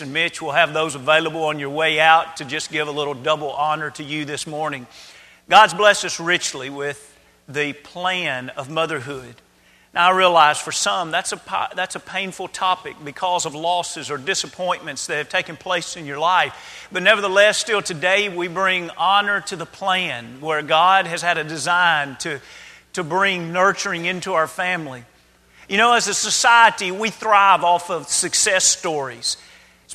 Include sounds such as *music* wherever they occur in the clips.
and Mitch will have those available on your way out to just give a little double honor to you this morning. God's blessed us richly with the plan of motherhood. Now, I realize for some that's a, that's a painful topic because of losses or disappointments that have taken place in your life. But nevertheless, still today, we bring honor to the plan where God has had a design to, to bring nurturing into our family. You know, as a society, we thrive off of success stories.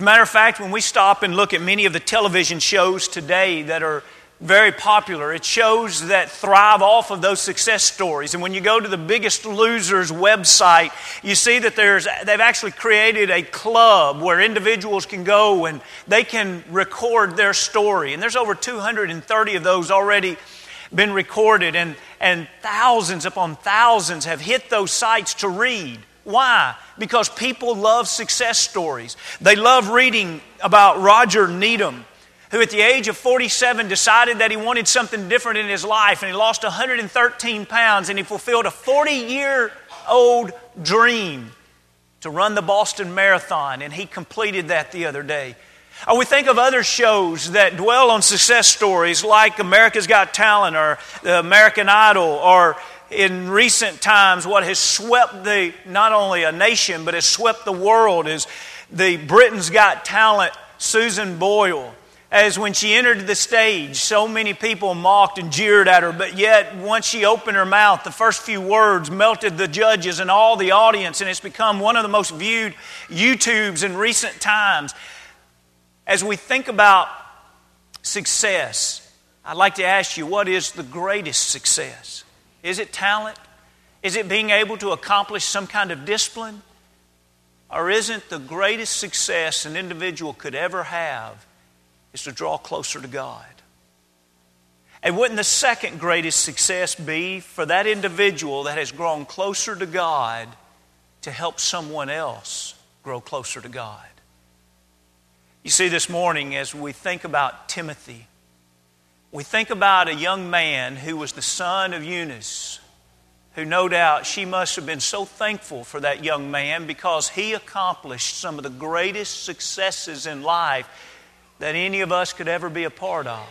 As a matter of fact, when we stop and look at many of the television shows today that are very popular. It shows that thrive off of those success stories. And when you go to the Biggest Losers website, you see that there's, they've actually created a club where individuals can go and they can record their story. And there's over 230 of those already been recorded, and, and thousands upon thousands have hit those sites to read. Why? Because people love success stories. They love reading about Roger Needham who at the age of 47 decided that he wanted something different in his life and he lost 113 pounds and he fulfilled a 40 year old dream to run the Boston Marathon and he completed that the other day. Or we think of other shows that dwell on success stories like America's Got Talent or the American Idol or in recent times what has swept the not only a nation but has swept the world is the Britain's Got Talent Susan Boyle as when she entered the stage, so many people mocked and jeered at her, but yet once she opened her mouth, the first few words melted the judges and all the audience, and it's become one of the most viewed YouTubes in recent times. As we think about success, I'd like to ask you what is the greatest success? Is it talent? Is it being able to accomplish some kind of discipline? Or isn't the greatest success an individual could ever have? is to draw closer to God. And wouldn't the second greatest success be for that individual that has grown closer to God to help someone else grow closer to God? You see, this morning, as we think about Timothy, we think about a young man who was the son of Eunice, who no doubt she must have been so thankful for that young man because he accomplished some of the greatest successes in life that any of us could ever be a part of.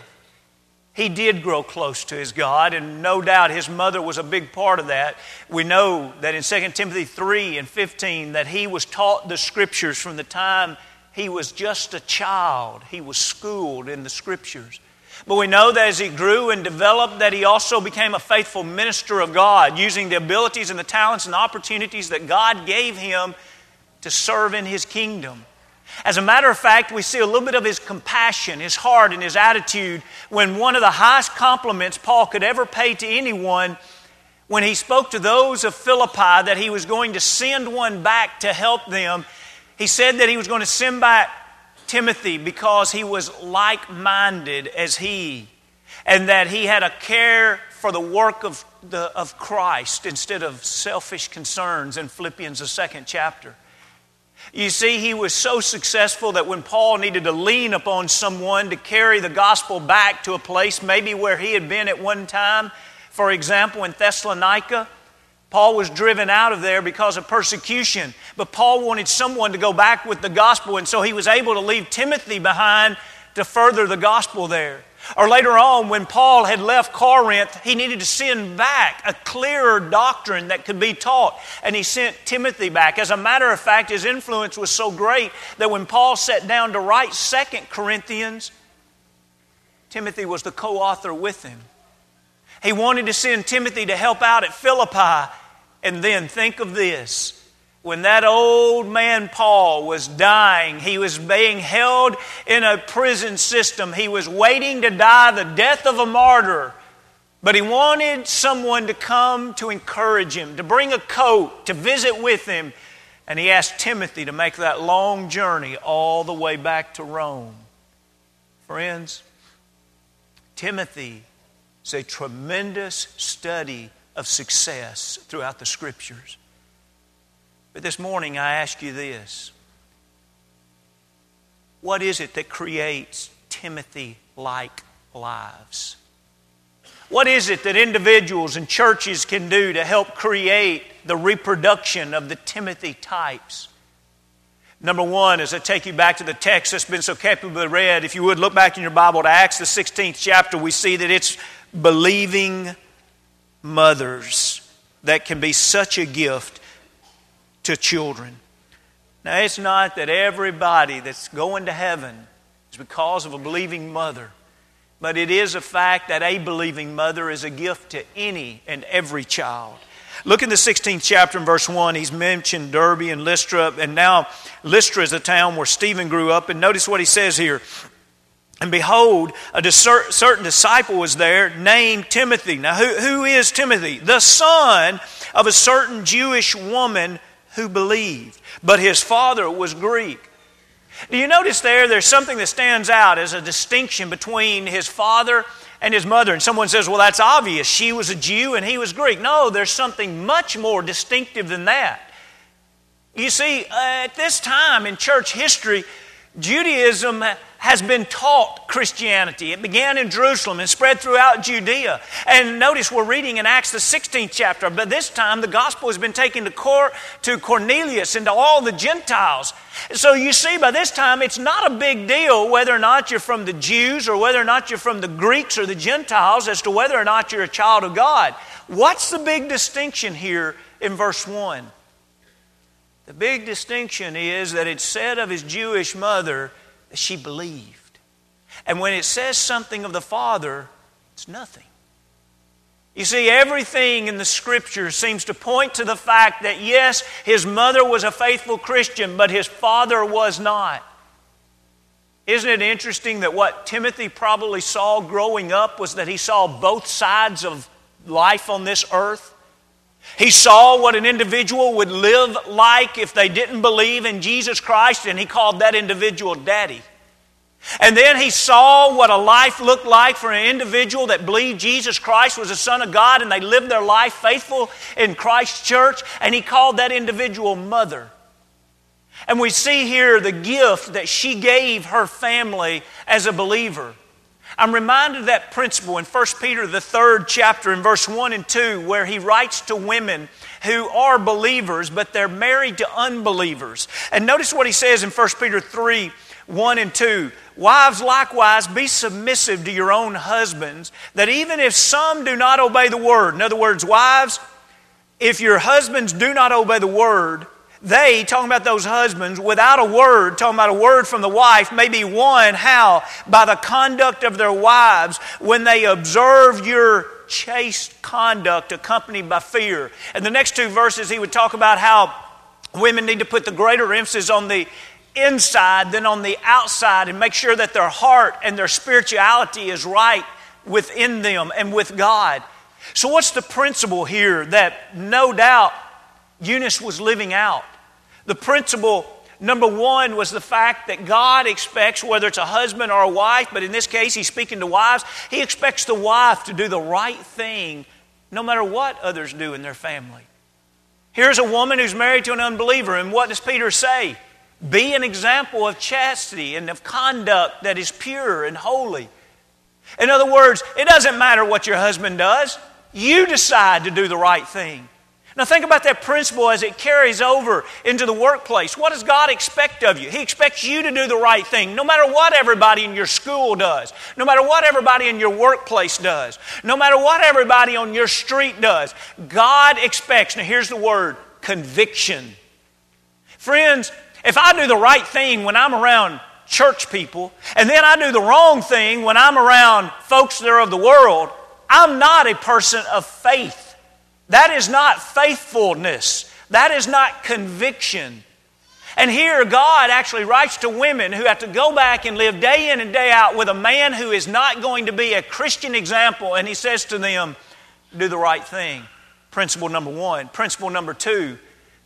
He did grow close to his God, and no doubt his mother was a big part of that. We know that in 2 Timothy 3 and 15 that he was taught the scriptures from the time he was just a child. He was schooled in the scriptures. But we know that as he grew and developed, that he also became a faithful minister of God, using the abilities and the talents and opportunities that God gave him to serve in his kingdom. As a matter of fact, we see a little bit of his compassion, his heart, and his attitude when one of the highest compliments Paul could ever pay to anyone when he spoke to those of Philippi that he was going to send one back to help them. He said that he was going to send back Timothy because he was like minded as he, and that he had a care for the work of, the, of Christ instead of selfish concerns in Philippians, the second chapter. You see, he was so successful that when Paul needed to lean upon someone to carry the gospel back to a place maybe where he had been at one time, for example, in Thessalonica, Paul was driven out of there because of persecution. But Paul wanted someone to go back with the gospel, and so he was able to leave Timothy behind to further the gospel there. Or later on, when Paul had left Corinth, he needed to send back a clearer doctrine that could be taught. And he sent Timothy back. As a matter of fact, his influence was so great that when Paul sat down to write Second Corinthians, Timothy was the co author with him. He wanted to send Timothy to help out at Philippi. And then think of this when that old man Paul was dying, he was being held in a prison system. He was waiting to die the death of a martyr. But he wanted someone to come to encourage him, to bring a coat, to visit with him. And he asked Timothy to make that long journey all the way back to Rome. Friends, Timothy a tremendous study of success throughout the scriptures. But this morning I ask you this What is it that creates Timothy like lives? What is it that individuals and churches can do to help create the reproduction of the Timothy types? Number one, as I take you back to the text that's been so capably read, if you would look back in your Bible to Acts, the 16th chapter, we see that it's believing mothers that can be such a gift to children. Now, it's not that everybody that's going to heaven is because of a believing mother, but it is a fact that a believing mother is a gift to any and every child. Look in the 16th chapter in verse 1. He's mentioned Derbe and Lystra, and now Lystra is a town where Stephen grew up. And notice what he says here. And behold, a certain disciple was there named Timothy. Now, who, who is Timothy? The son of a certain Jewish woman who believed, but his father was Greek. Do you notice there, there's something that stands out as a distinction between his father and his mother. And someone says, well, that's obvious. She was a Jew and he was Greek. No, there's something much more distinctive than that. You see, at this time in church history, Judaism has been taught Christianity. It began in Jerusalem and spread throughout Judea. And notice we're reading in Acts the 16th chapter, but this time the gospel has been taken to, Cor- to Cornelius and to all the Gentiles. So you see, by this time, it's not a big deal whether or not you're from the Jews or whether or not you're from the Greeks or the Gentiles as to whether or not you're a child of God. What's the big distinction here in verse 1? The big distinction is that it said of his Jewish mother, that she believed. And when it says something of the Father, it's nothing. You see, everything in the Scripture seems to point to the fact that yes, his mother was a faithful Christian, but his father was not. Isn't it interesting that what Timothy probably saw growing up was that he saw both sides of life on this earth? He saw what an individual would live like if they didn't believe in Jesus Christ, and he called that individual daddy. And then he saw what a life looked like for an individual that believed Jesus Christ was the Son of God and they lived their life faithful in Christ's church, and he called that individual mother. And we see here the gift that she gave her family as a believer. I'm reminded of that principle in 1 Peter, the third chapter, in verse 1 and 2, where he writes to women who are believers, but they're married to unbelievers. And notice what he says in 1 Peter 3 1 and 2. Wives, likewise, be submissive to your own husbands, that even if some do not obey the word, in other words, wives, if your husbands do not obey the word, they, talking about those husbands, without a word, talking about a word from the wife, may be won how? By the conduct of their wives when they observe your chaste conduct accompanied by fear. And the next two verses, he would talk about how women need to put the greater emphasis on the inside than on the outside and make sure that their heart and their spirituality is right within them and with God. So, what's the principle here that no doubt Eunice was living out? The principle, number one, was the fact that God expects, whether it's a husband or a wife, but in this case, he's speaking to wives, he expects the wife to do the right thing no matter what others do in their family. Here's a woman who's married to an unbeliever, and what does Peter say? Be an example of chastity and of conduct that is pure and holy. In other words, it doesn't matter what your husband does, you decide to do the right thing. Now, think about that principle as it carries over into the workplace. What does God expect of you? He expects you to do the right thing, no matter what everybody in your school does, no matter what everybody in your workplace does, no matter what everybody on your street does. God expects, now here's the word conviction. Friends, if I do the right thing when I'm around church people, and then I do the wrong thing when I'm around folks that are of the world, I'm not a person of faith. That is not faithfulness. That is not conviction. And here, God actually writes to women who have to go back and live day in and day out with a man who is not going to be a Christian example, and He says to them, Do the right thing. Principle number one. Principle number two,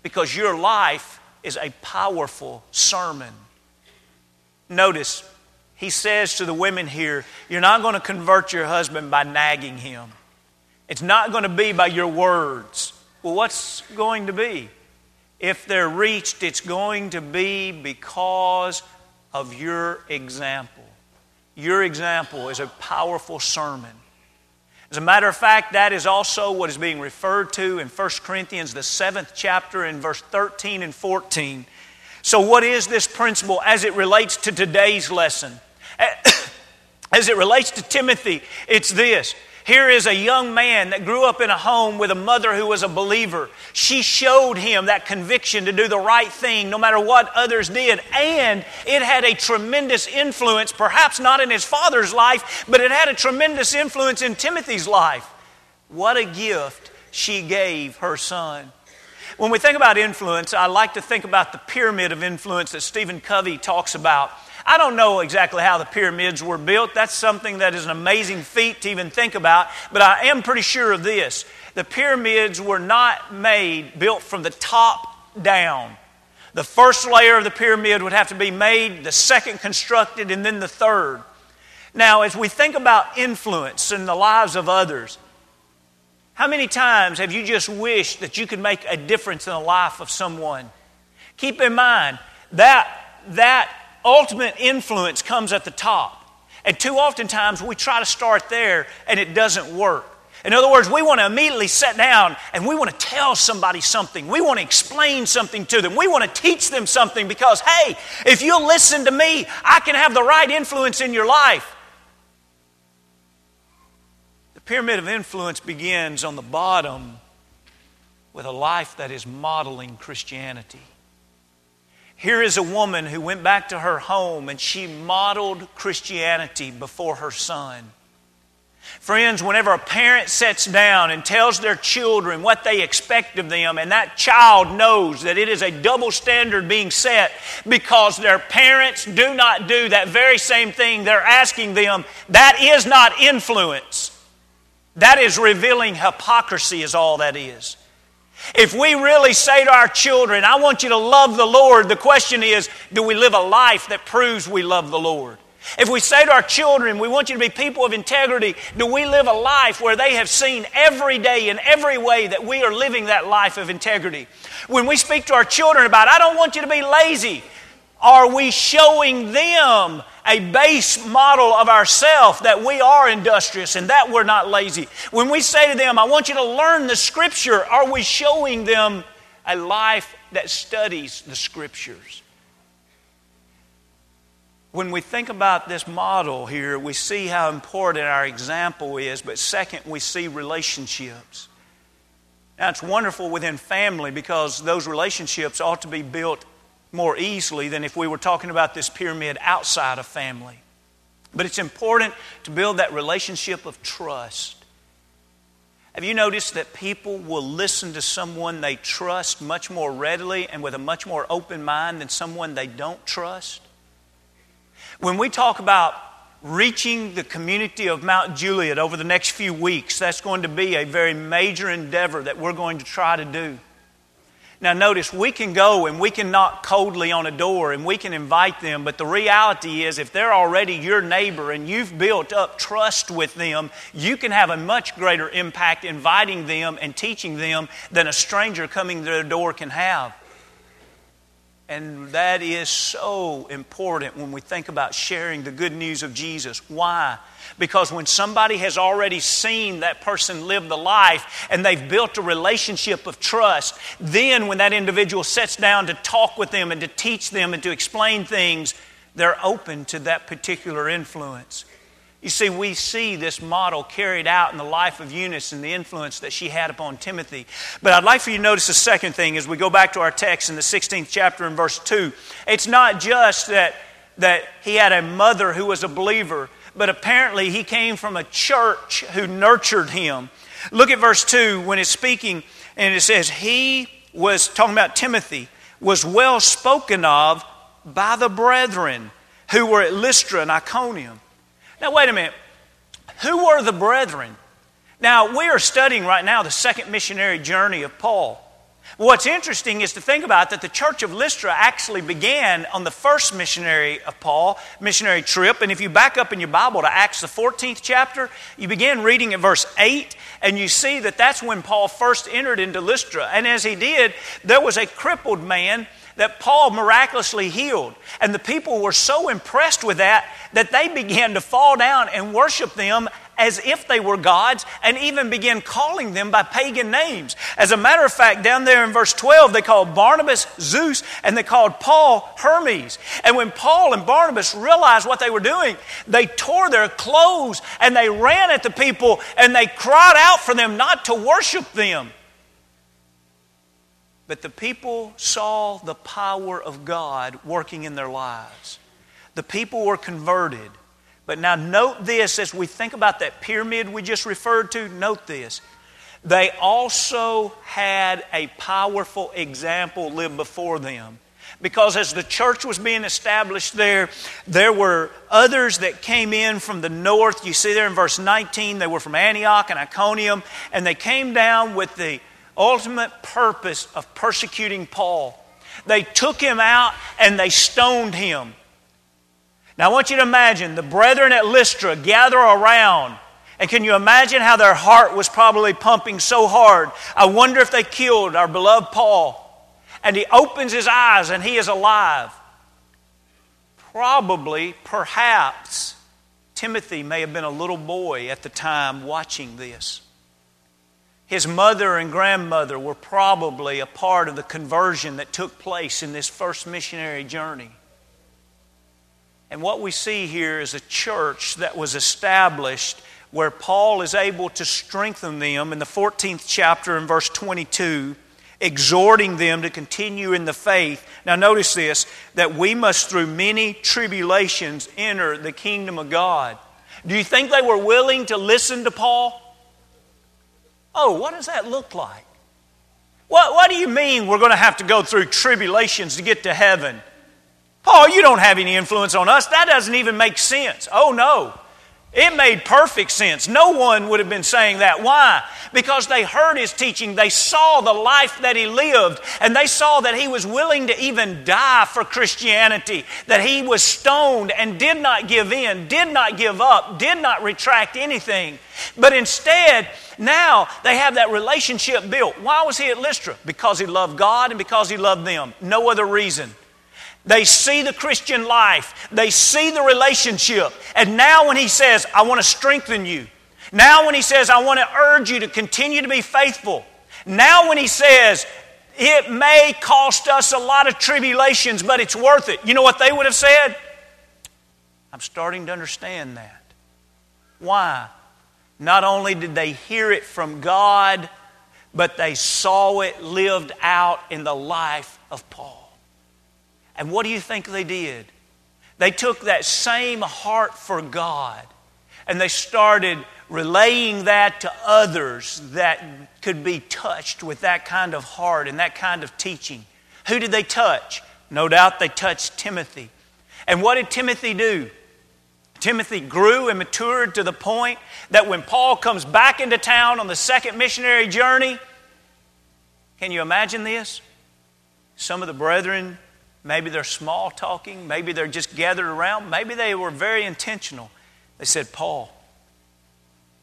because your life is a powerful sermon. Notice, He says to the women here, You're not going to convert your husband by nagging him. It's not going to be by your words. Well, what's going to be? If they're reached, it's going to be because of your example. Your example is a powerful sermon. As a matter of fact, that is also what is being referred to in 1 Corinthians, the seventh chapter, in verse 13 and 14. So, what is this principle as it relates to today's lesson? *coughs* As it relates to Timothy, it's this. Here is a young man that grew up in a home with a mother who was a believer. She showed him that conviction to do the right thing no matter what others did. And it had a tremendous influence, perhaps not in his father's life, but it had a tremendous influence in Timothy's life. What a gift she gave her son. When we think about influence, I like to think about the pyramid of influence that Stephen Covey talks about. I don't know exactly how the pyramids were built. That's something that is an amazing feat to even think about. But I am pretty sure of this the pyramids were not made, built from the top down. The first layer of the pyramid would have to be made, the second constructed, and then the third. Now, as we think about influence in the lives of others, how many times have you just wished that you could make a difference in the life of someone? Keep in mind that that ultimate influence comes at the top. And too often times we try to start there and it doesn't work. In other words, we want to immediately sit down and we want to tell somebody something. We want to explain something to them. We want to teach them something because, hey, if you'll listen to me, I can have the right influence in your life The pyramid of influence begins on the bottom with a life that is modeling Christianity. Here is a woman who went back to her home and she modeled Christianity before her son. Friends, whenever a parent sits down and tells their children what they expect of them, and that child knows that it is a double standard being set because their parents do not do that very same thing they're asking them, that is not influence. That is revealing hypocrisy, is all that is. If we really say to our children, I want you to love the Lord, the question is, do we live a life that proves we love the Lord? If we say to our children, we want you to be people of integrity, do we live a life where they have seen every day in every way that we are living that life of integrity? When we speak to our children about, I don't want you to be lazy, are we showing them a base model of ourself that we are industrious and that we're not lazy. When we say to them, I want you to learn the scripture, are we showing them a life that studies the scriptures? When we think about this model here, we see how important our example is, but second, we see relationships. Now, it's wonderful within family because those relationships ought to be built more easily than if we were talking about this pyramid outside of family. But it's important to build that relationship of trust. Have you noticed that people will listen to someone they trust much more readily and with a much more open mind than someone they don't trust? When we talk about reaching the community of Mount Juliet over the next few weeks, that's going to be a very major endeavor that we're going to try to do. Now, notice we can go and we can knock coldly on a door and we can invite them, but the reality is, if they're already your neighbor and you've built up trust with them, you can have a much greater impact inviting them and teaching them than a stranger coming to their door can have. And that is so important when we think about sharing the good news of Jesus. Why? Because when somebody has already seen that person live the life and they've built a relationship of trust, then when that individual sits down to talk with them and to teach them and to explain things, they're open to that particular influence. You see, we see this model carried out in the life of Eunice and the influence that she had upon Timothy. But I'd like for you to notice the second thing as we go back to our text in the 16th chapter and verse 2. It's not just that, that he had a mother who was a believer, but apparently he came from a church who nurtured him. Look at verse 2 when it's speaking, and it says, He was talking about Timothy, was well spoken of by the brethren who were at Lystra and Iconium. Now, wait a minute. Who were the brethren? Now, we are studying right now the second missionary journey of Paul. What's interesting is to think about that the church of Lystra actually began on the first missionary of Paul, missionary trip. And if you back up in your Bible to Acts, the 14th chapter, you begin reading at verse 8, and you see that that's when Paul first entered into Lystra. And as he did, there was a crippled man that Paul miraculously healed. And the people were so impressed with that that they began to fall down and worship them as if they were gods and even began calling them by pagan names. As a matter of fact, down there in verse 12, they called Barnabas Zeus and they called Paul Hermes. And when Paul and Barnabas realized what they were doing, they tore their clothes and they ran at the people and they cried out for them not to worship them. But the people saw the power of God working in their lives. The people were converted. But now, note this as we think about that pyramid we just referred to, note this. They also had a powerful example live before them. Because as the church was being established there, there were others that came in from the north. You see there in verse 19, they were from Antioch and Iconium, and they came down with the ultimate purpose of persecuting Paul. They took him out and they stoned him. Now, I want you to imagine the brethren at Lystra gather around. And can you imagine how their heart was probably pumping so hard? I wonder if they killed our beloved Paul. And he opens his eyes and he is alive. Probably, perhaps, Timothy may have been a little boy at the time watching this. His mother and grandmother were probably a part of the conversion that took place in this first missionary journey. And what we see here is a church that was established where Paul is able to strengthen them in the 14th chapter in verse 22, exhorting them to continue in the faith. Now, notice this that we must, through many tribulations, enter the kingdom of God. Do you think they were willing to listen to Paul? Oh, what does that look like? What, what do you mean we're going to have to go through tribulations to get to heaven? Paul, you don't have any influence on us. That doesn't even make sense. Oh, no. It made perfect sense. No one would have been saying that. Why? Because they heard his teaching. They saw the life that he lived, and they saw that he was willing to even die for Christianity, that he was stoned and did not give in, did not give up, did not retract anything. But instead, now they have that relationship built. Why was he at Lystra? Because he loved God and because he loved them. No other reason. They see the Christian life. They see the relationship. And now, when he says, I want to strengthen you, now, when he says, I want to urge you to continue to be faithful, now, when he says, it may cost us a lot of tribulations, but it's worth it, you know what they would have said? I'm starting to understand that. Why? Not only did they hear it from God, but they saw it lived out in the life of Paul. And what do you think they did? They took that same heart for God and they started relaying that to others that could be touched with that kind of heart and that kind of teaching. Who did they touch? No doubt they touched Timothy. And what did Timothy do? Timothy grew and matured to the point that when Paul comes back into town on the second missionary journey, can you imagine this? Some of the brethren Maybe they're small talking. Maybe they're just gathered around. Maybe they were very intentional. They said, Paul,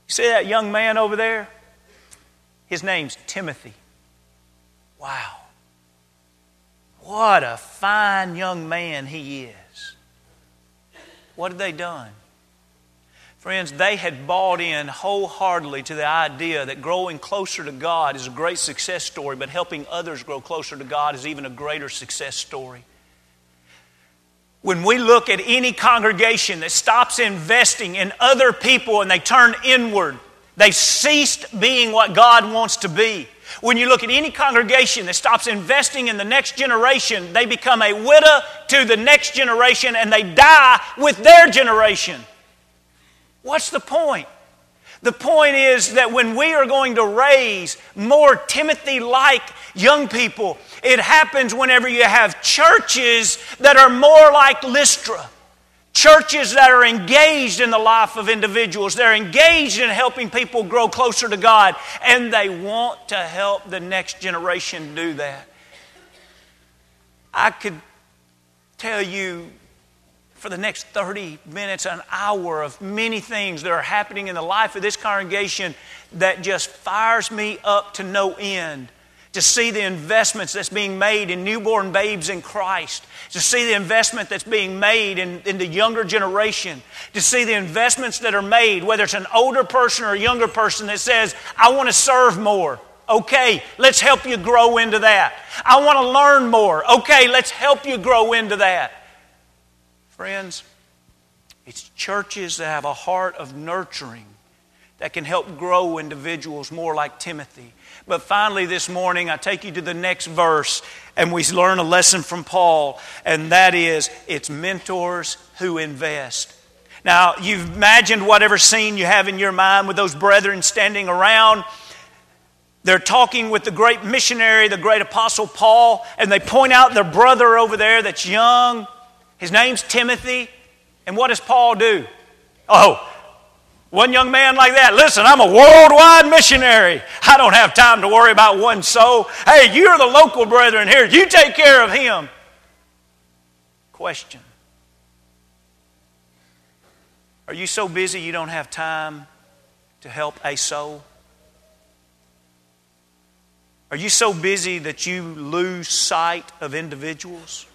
you see that young man over there? His name's Timothy. Wow. What a fine young man he is. What had they done? Friends, they had bought in wholeheartedly to the idea that growing closer to God is a great success story, but helping others grow closer to God is even a greater success story. When we look at any congregation that stops investing in other people and they turn inward, they've ceased being what God wants to be. When you look at any congregation that stops investing in the next generation, they become a widow to the next generation and they die with their generation. What's the point? The point is that when we are going to raise more Timothy like young people, it happens whenever you have churches that are more like Lystra. Churches that are engaged in the life of individuals. They're engaged in helping people grow closer to God, and they want to help the next generation do that. I could tell you for the next 30 minutes, an hour of many things that are happening in the life of this congregation that just fires me up to no end. to see the investments that's being made in newborn babes in Christ, to see the investment that's being made in, in the younger generation, to see the investments that are made, whether it's an older person or a younger person that says, I want to serve more. Okay, let's help you grow into that. I want to learn more. Okay, let's help you grow into that. Friends, it's churches that have a heart of nurturing that can help grow individuals more like Timothy. But finally, this morning, I take you to the next verse, and we learn a lesson from Paul, and that is it's mentors who invest. Now, you've imagined whatever scene you have in your mind with those brethren standing around. They're talking with the great missionary, the great apostle Paul, and they point out their brother over there that's young. His name's Timothy. And what does Paul do? Oh, one young man like that, listen, I'm a worldwide missionary. I don't have time to worry about one soul. Hey, you're the local brethren here. You take care of him. Question Are you so busy you don't have time to help a soul? Are you so busy that you lose sight of individuals?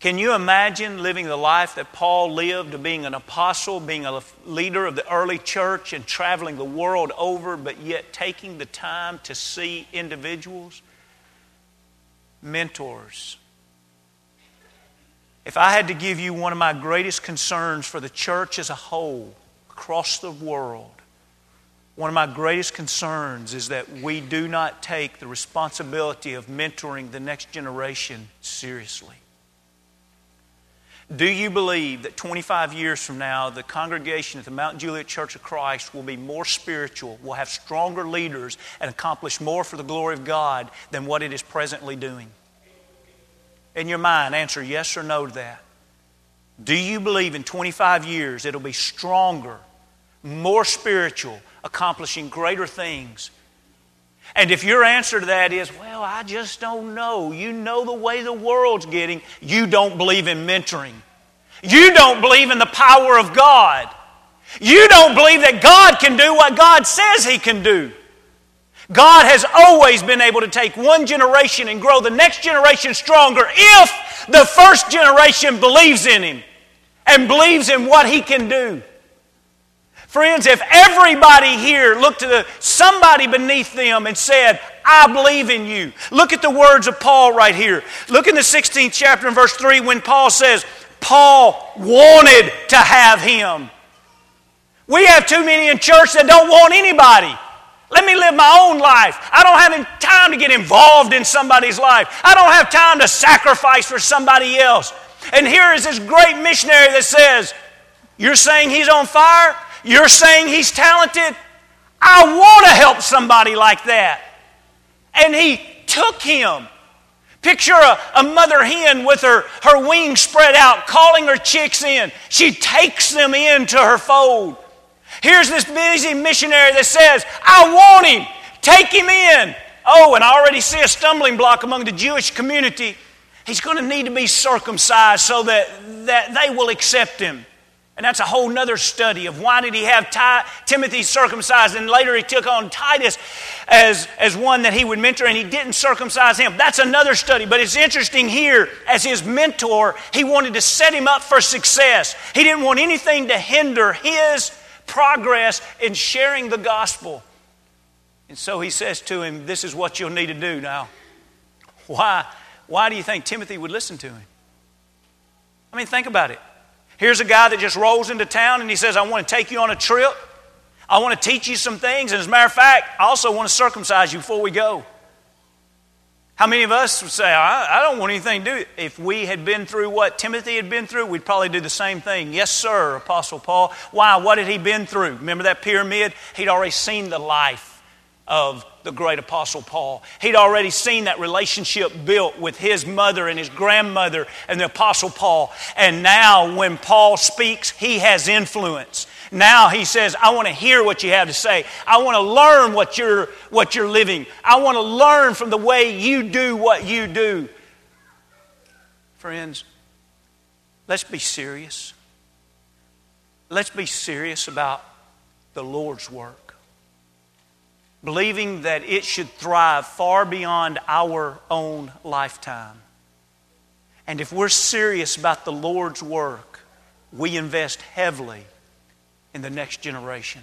Can you imagine living the life that Paul lived being an apostle, being a leader of the early church, and traveling the world over, but yet taking the time to see individuals? Mentors. If I had to give you one of my greatest concerns for the church as a whole, across the world, one of my greatest concerns is that we do not take the responsibility of mentoring the next generation seriously. Do you believe that 25 years from now, the congregation at the Mount Juliet Church of Christ will be more spiritual, will have stronger leaders, and accomplish more for the glory of God than what it is presently doing? In your mind, answer yes or no to that. Do you believe in 25 years it'll be stronger, more spiritual, accomplishing greater things and if your answer to that is, well, I just don't know, you know the way the world's getting, you don't believe in mentoring. You don't believe in the power of God. You don't believe that God can do what God says He can do. God has always been able to take one generation and grow the next generation stronger if the first generation believes in Him and believes in what He can do. Friends, if everybody here looked to the, somebody beneath them and said, I believe in you. Look at the words of Paul right here. Look in the 16th chapter and verse 3 when Paul says, Paul wanted to have him. We have too many in church that don't want anybody. Let me live my own life. I don't have time to get involved in somebody's life. I don't have time to sacrifice for somebody else. And here is this great missionary that says, You're saying he's on fire? You're saying he's talented? I want to help somebody like that. And he took him. Picture a, a, mother hen with her, her wings spread out, calling her chicks in. She takes them into her fold. Here's this busy missionary that says, I want him. Take him in. Oh, and I already see a stumbling block among the Jewish community. He's going to need to be circumcised so that, that they will accept him. And that's a whole nother study of why did he have Ty, Timothy circumcised and later he took on Titus as, as one that he would mentor and he didn't circumcise him. That's another study. But it's interesting here, as his mentor, he wanted to set him up for success. He didn't want anything to hinder his progress in sharing the gospel. And so he says to him, This is what you'll need to do now. Why, why do you think Timothy would listen to him? I mean, think about it. Here's a guy that just rolls into town and he says, I want to take you on a trip. I want to teach you some things. And as a matter of fact, I also want to circumcise you before we go. How many of us would say, I, I don't want anything to do? If we had been through what Timothy had been through, we'd probably do the same thing. Yes, sir, Apostle Paul. Why? What had he been through? Remember that pyramid? He'd already seen the life of the great apostle Paul. He'd already seen that relationship built with his mother and his grandmother and the apostle Paul. And now, when Paul speaks, he has influence. Now he says, I want to hear what you have to say. I want to learn what you're, what you're living. I want to learn from the way you do what you do. Friends, let's be serious. Let's be serious about the Lord's work. Believing that it should thrive far beyond our own lifetime. And if we're serious about the Lord's work, we invest heavily in the next generation.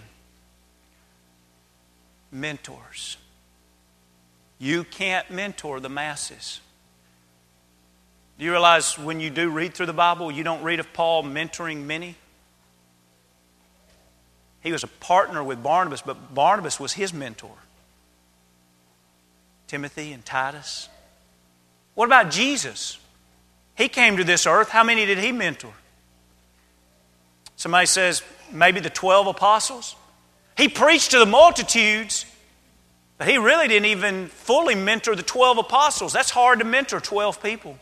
Mentors. You can't mentor the masses. Do you realize when you do read through the Bible, you don't read of Paul mentoring many? He was a partner with Barnabas, but Barnabas was his mentor. Timothy and Titus. What about Jesus? He came to this earth. How many did he mentor? Somebody says maybe the 12 apostles. He preached to the multitudes, but he really didn't even fully mentor the 12 apostles. That's hard to mentor 12 people.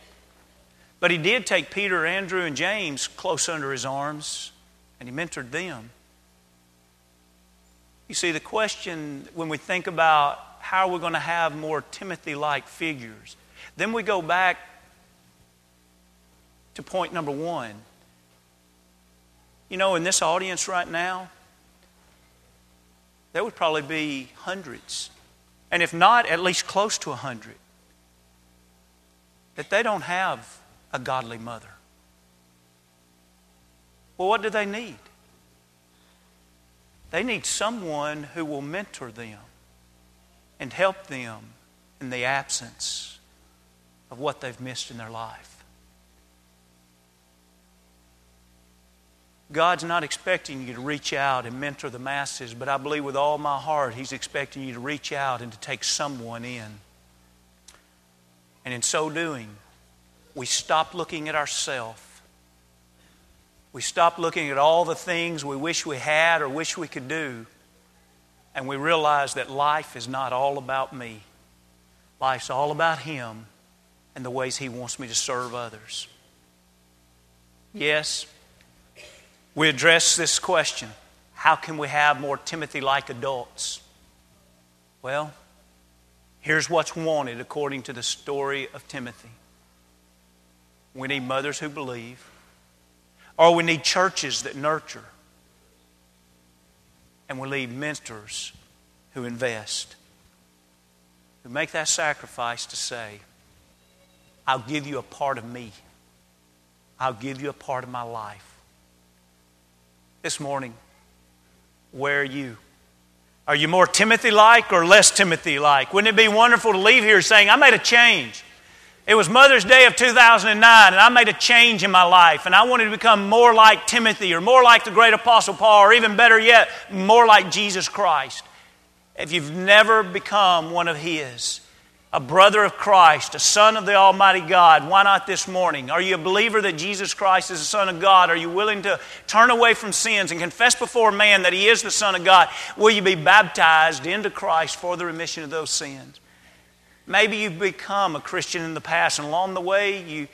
But he did take Peter, Andrew, and James close under his arms, and he mentored them. You see, the question when we think about how we're going to have more Timothy like figures, then we go back to point number one. You know, in this audience right now, there would probably be hundreds, and if not, at least close to a hundred, that they don't have a godly mother. Well, what do they need? They need someone who will mentor them and help them in the absence of what they've missed in their life. God's not expecting you to reach out and mentor the masses, but I believe with all my heart He's expecting you to reach out and to take someone in. And in so doing, we stop looking at ourselves we stop looking at all the things we wish we had or wish we could do, and we realize that life is not all about me. Life's all about Him and the ways He wants me to serve others. Yes, we address this question how can we have more Timothy like adults? Well, here's what's wanted according to the story of Timothy. We need mothers who believe. Or we need churches that nurture. And we need mentors who invest, who make that sacrifice to say, I'll give you a part of me. I'll give you a part of my life. This morning, where are you? Are you more Timothy like or less Timothy like? Wouldn't it be wonderful to leave here saying, I made a change? It was Mother's Day of 2009, and I made a change in my life, and I wanted to become more like Timothy or more like the great Apostle Paul, or even better yet, more like Jesus Christ. If you've never become one of His, a brother of Christ, a son of the Almighty God, why not this morning? Are you a believer that Jesus Christ is the Son of God? Are you willing to turn away from sins and confess before man that He is the Son of God? Will you be baptized into Christ for the remission of those sins? Maybe you've become a Christian in the past, and along the way, you,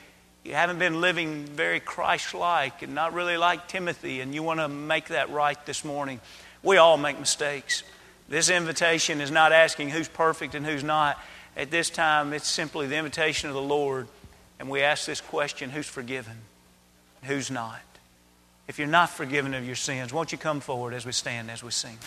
you haven't been living very Christ like and not really like Timothy, and you want to make that right this morning. We all make mistakes. This invitation is not asking who's perfect and who's not. At this time, it's simply the invitation of the Lord, and we ask this question who's forgiven? Who's not? If you're not forgiven of your sins, won't you come forward as we stand, as we sing?